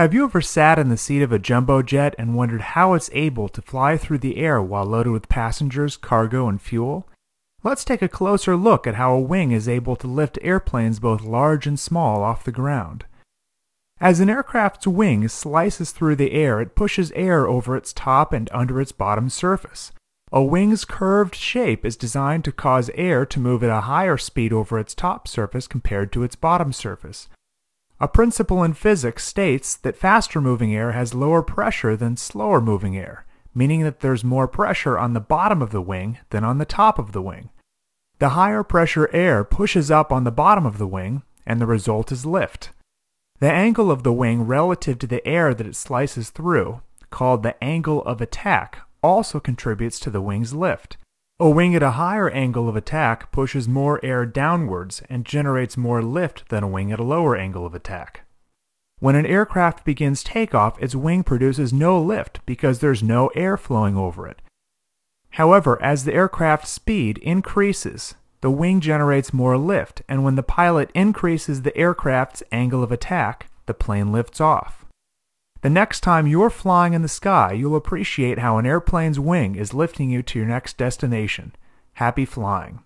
Have you ever sat in the seat of a jumbo jet and wondered how it's able to fly through the air while loaded with passengers, cargo, and fuel? Let's take a closer look at how a wing is able to lift airplanes both large and small off the ground. As an aircraft's wing slices through the air, it pushes air over its top and under its bottom surface. A wing's curved shape is designed to cause air to move at a higher speed over its top surface compared to its bottom surface. A principle in physics states that faster moving air has lower pressure than slower moving air, meaning that there's more pressure on the bottom of the wing than on the top of the wing. The higher pressure air pushes up on the bottom of the wing, and the result is lift. The angle of the wing relative to the air that it slices through, called the angle of attack, also contributes to the wing's lift. A wing at a higher angle of attack pushes more air downwards and generates more lift than a wing at a lower angle of attack. When an aircraft begins takeoff, its wing produces no lift because there's no air flowing over it. However, as the aircraft's speed increases, the wing generates more lift, and when the pilot increases the aircraft's angle of attack, the plane lifts off. The next time you're flying in the sky, you'll appreciate how an airplane's wing is lifting you to your next destination. Happy flying.